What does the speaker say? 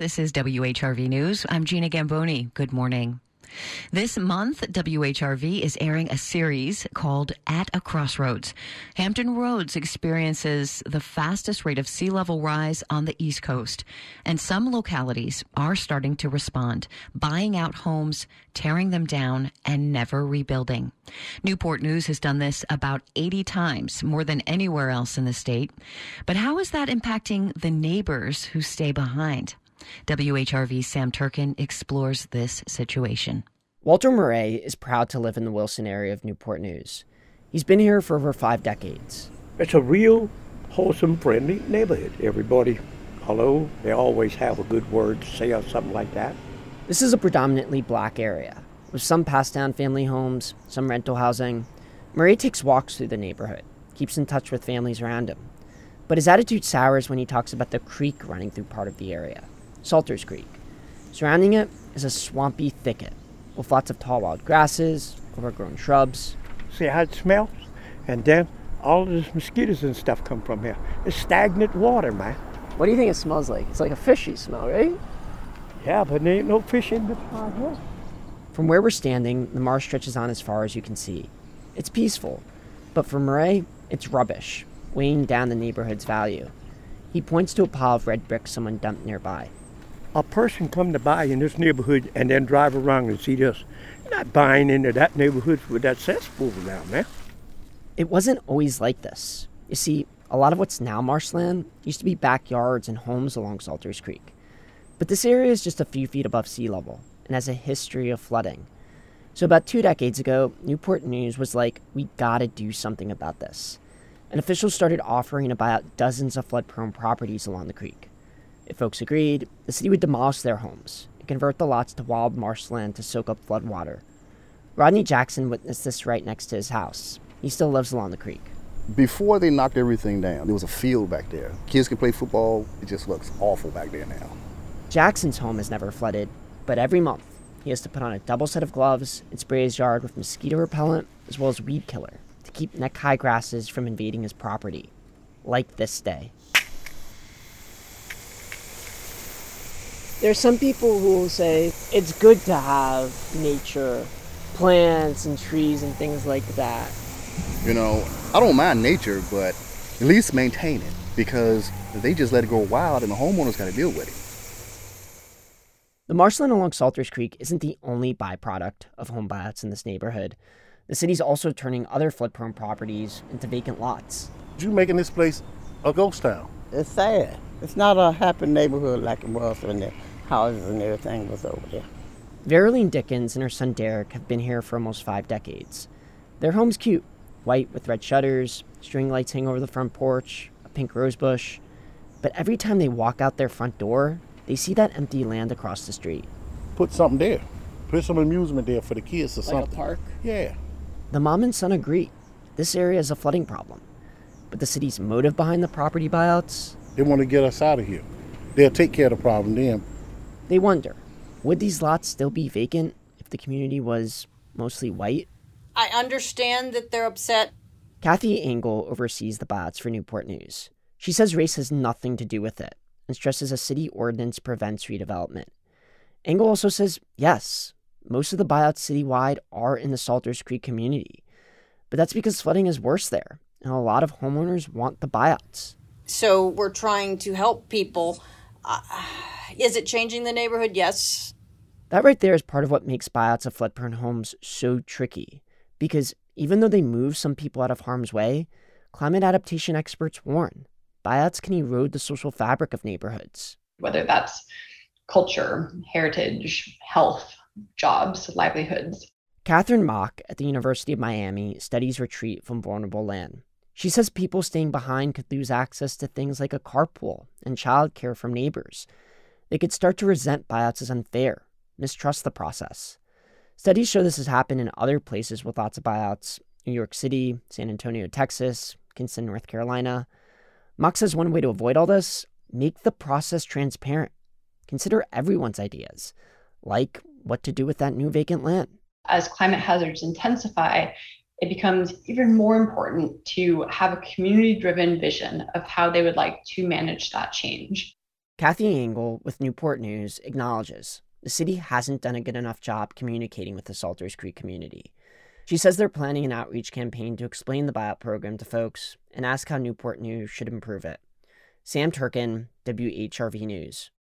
This is WHRV News. I'm Gina Gamboni. Good morning. This month, WHRV is airing a series called At a Crossroads. Hampton Roads experiences the fastest rate of sea level rise on the East Coast, and some localities are starting to respond, buying out homes, tearing them down, and never rebuilding. Newport News has done this about 80 times, more than anywhere else in the state. But how is that impacting the neighbors who stay behind? WHRV's Sam Turken explores this situation. Walter Murray is proud to live in the Wilson area of Newport News. He's been here for over five decades. It's a real wholesome, friendly neighborhood. Everybody, hello, they always have a good word to say or something like that. This is a predominantly black area, with some passed down family homes, some rental housing. Murray takes walks through the neighborhood, keeps in touch with families around him. But his attitude sours when he talks about the creek running through part of the area. Salters Creek. Surrounding it is a swampy thicket with lots of tall wild grasses, overgrown shrubs. See how it smells? And then all of these mosquitoes and stuff come from here. It's stagnant water, man. What do you think it smells like? It's like a fishy smell, right? Yeah, but there ain't no fish in the pond here. From where we're standing, the marsh stretches on as far as you can see. It's peaceful, but for Murray, it's rubbish, weighing down the neighborhood's value. He points to a pile of red bricks someone dumped nearby a person come to buy in this neighborhood and then drive around and see this, not buying into that neighborhood with that cesspool down there. It wasn't always like this. You see, a lot of what's now marshland used to be backyards and homes along Salters Creek. But this area is just a few feet above sea level and has a history of flooding. So, about two decades ago, Newport News was like, we gotta do something about this. And officials started offering to buy out dozens of flood prone properties along the creek. If folks agreed, the city would demolish their homes and convert the lots to wild marshland to soak up flood water. Rodney Jackson witnessed this right next to his house. He still lives along the creek. Before they knocked everything down, there was a field back there. Kids can play football. It just looks awful back there now. Jackson's home has never flooded, but every month he has to put on a double set of gloves and spray his yard with mosquito repellent as well as weed killer to keep neck high grasses from invading his property. Like this day. There's some people who will say it's good to have nature, plants and trees and things like that. You know, I don't mind nature, but at least maintain it because they just let it go wild and the homeowners got to deal with it. The marshland along Salters Creek isn't the only byproduct of home buyouts in this neighborhood. The city's also turning other flood prone properties into vacant lots. You're making this place a ghost town. It's sad. It's not a happy neighborhood like it was in the houses and everything was over there. Verilene Dickens and her son Derek have been here for almost five decades. Their home's cute white with red shutters, string lights hang over the front porch, a pink rose bush. But every time they walk out their front door, they see that empty land across the street. Put something there. Put some amusement there for the kids or like something. a park? Yeah. The mom and son agree. This area is a flooding problem. But the city's motive behind the property buyouts? They want to get us out of here. They'll take care of the problem then. They wonder would these lots still be vacant if the community was mostly white? I understand that they're upset. Kathy Engel oversees the buyouts for Newport News. She says race has nothing to do with it and stresses a city ordinance prevents redevelopment. Engel also says yes, most of the buyouts citywide are in the Salters Creek community, but that's because flooding is worse there, and a lot of homeowners want the buyouts. So we're trying to help people. Uh, is it changing the neighborhood? Yes. That right there is part of what makes buyouts of flood prone homes so tricky. Because even though they move some people out of harm's way, climate adaptation experts warn buyouts can erode the social fabric of neighborhoods. Whether that's culture, heritage, health, jobs, livelihoods. Katharine Mach at the University of Miami studies retreat from vulnerable land. She says people staying behind could lose access to things like a carpool and childcare from neighbors, they could start to resent buyouts as unfair, mistrust the process. Studies show this has happened in other places with lots of buyouts New York City, San Antonio, Texas, Kinston, North Carolina. Mach says one way to avoid all this make the process transparent. Consider everyone's ideas, like what to do with that new vacant land. As climate hazards intensify, it becomes even more important to have a community driven vision of how they would like to manage that change. Kathy Engel with Newport News acknowledges the city hasn't done a good enough job communicating with the Salters Creek community. She says they're planning an outreach campaign to explain the buyout program to folks and ask how Newport News should improve it. Sam Turken, WHRV News.